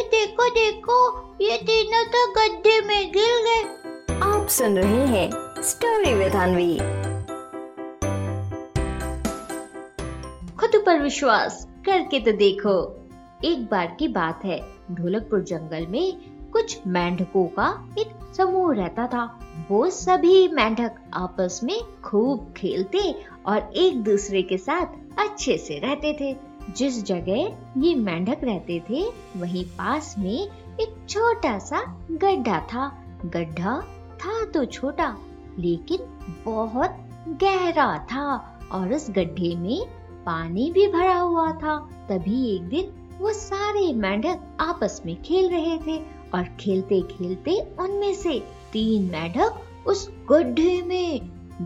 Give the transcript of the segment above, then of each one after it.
अरे देखो देखो ये तीनों तो गड्ढे में गिर गए। आप सुन रहे हैं स्टोरी विद अनवी खुद पर विश्वास करके तो देखो एक बार की बात है ढोलकपुर जंगल में कुछ मेंढकों का एक समूह रहता था। वो सभी मेंढक आपस में खूब खेलते और एक दूसरे के साथ अच्छे से रहते थे। जिस जगह ये मेंढक रहते थे, वहीं पास में एक छोटा सा गड्ढा था। गड्ढा था तो छोटा, लेकिन बहुत गहरा था और उस गड्ढे में पानी भी भरा हुआ था। तभी एक दिन वो सारे मेंढक आपस में खेल रहे थे और खेलते खेलते उनमें से तीन मेंढक उस गड्ढे में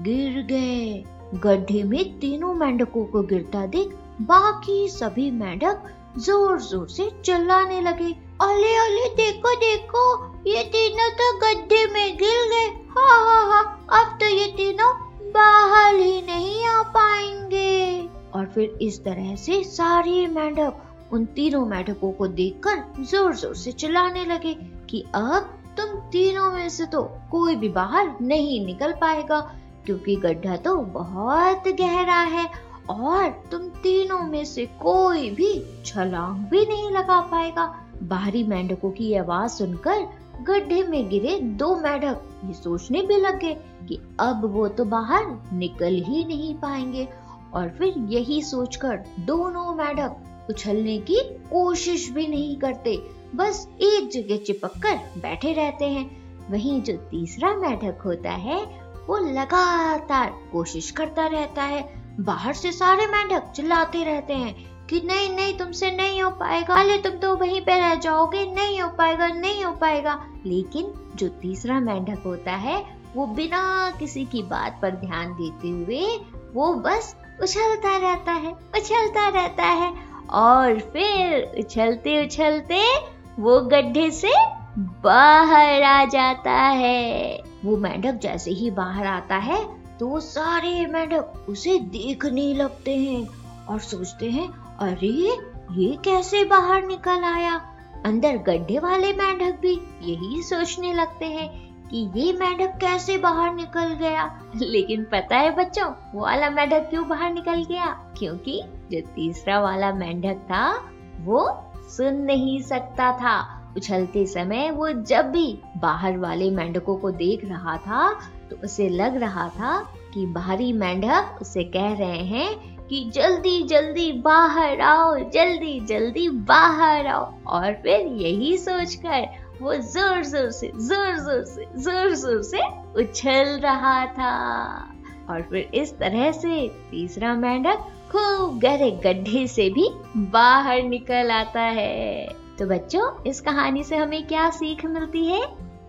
गिर गए। गड्ढे में तीनों मेंढकों को गिरता देख बाकी सभी मेंढक ज़ोर ज़ोर से चिल्लाने लगे। अले अले, देखो देखो, ये तीनों तो गड्ढे में गिर गए। हाँ हाँ हाँ अब तो ये तीनों बाहर ही नहीं आ पाएँगे। और फिर इस तरह से सारे मेंढक उन तीनों मेंढकों को देखकर ज़ोर ज़ोर से चिल्लाने लगे कि अब तुम तीनों में से तो कोई भी बाहर नहीं निकल पाएगा, क्योंकि गड्ढा तो बहुत गहरा है और तुम तीनों में से कोई भी छलांग भी नहीं लगा पाएगा। बाहरी मेंढकों की आवाज़ सुनकर गड्ढे में गिरे दो मेंढक ये सोचने भी लगे कि अब वो तो बाहर निकल ही नहीं पाएँगे। और फिर यही सोचकर दोनों मेंढक उछलने की कोशिश भी नहीं करते। बस एक जगह चिपक कर बैठे रहते हैं। वहीं जो तीसरा मेंढक होता है, वो लगातार कोशिश करता रहता है। बाहर से सारे मेंढक चिल्लाते रहते हैं कि नहीं नहीं, तुमसे नहीं हो पाएगा। अरे तुम तो वहीं पे रह जाओगे। नहीं हो पाएगा, नहीं हो पाएगा। लेकिन जो तीसरा मेंढक होता है, वो बिना किसी की बात पर ध्यान देते हुए, वो बस उछलता रहता है, उछलता रहता है और फिर उछलते उछलते वो गड्ढे से बाहर आ जाता है। वो मेंढक जैसे ही बाहर आता है तो सारे मेंढक उसे देखने लगते हैं और सोचते हैं, अरे, ये कैसे बाहर निकल आया? अंदर गड्ढे वाले मेंढक भी यही सोचने लगते हैं कि ये मेंढक कैसे बाहर निकल गया। लेकिन पता है बच्चों, वो वाला मेंढक क्यों बाहर निकल गया? क्योंकि जो तीसरा वाला मेंढक था, वो सुन नहीं सकता था। उछलते समय वो जब भी बाहर वाले मेंढकों को देख रहा था तो उसे लग रहा था कि बाहरी मेंढक उसे कह रहे हैं कि जल्दी जल्दी बाहर आओ, जल्दी जल्दी बाहर आओ। और फिर यही सोचकर वो ज़ोर ज़ोर से, ज़ोर ज़ोर से, ज़ोर ज़ोर से उछल रहा था। और फिर इस तरह से तीसरा मेंढक खूब गहरे गड्ढे से भी बाहर निकल आता है। तो बच्चों, इस कहानी से हमें क्या सीख मिलती है?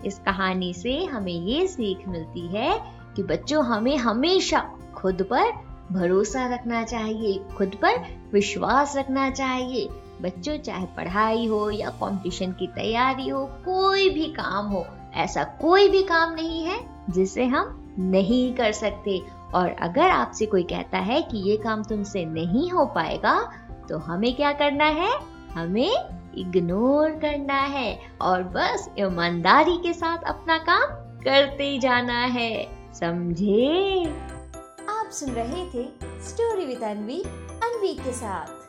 इस कहानी से हमें ये सीख मिलती है कि बच्चों, हमें हमेशा खुद पर भरोसा रखना चाहिए, खुद पर विश्वास रखना चाहिए। बच्चों, चाहे पढ़ाई हो या कंपटीशन की तैयारी हो, कोई भी काम हो, ऐसा कोई भी काम नहीं है जिसे हम नहीं कर सकते। और अगर आपसे कोई कहता है कि ये काम तुमसे नहीं हो पाएगा तो हमें क्या करना है? हमें इग्नोर करना है और बस ईमानदारी के साथ अपना काम करते जाना है। समझे? आप सुन रहे थे स्टोरी विद अनवी अनवी के साथ।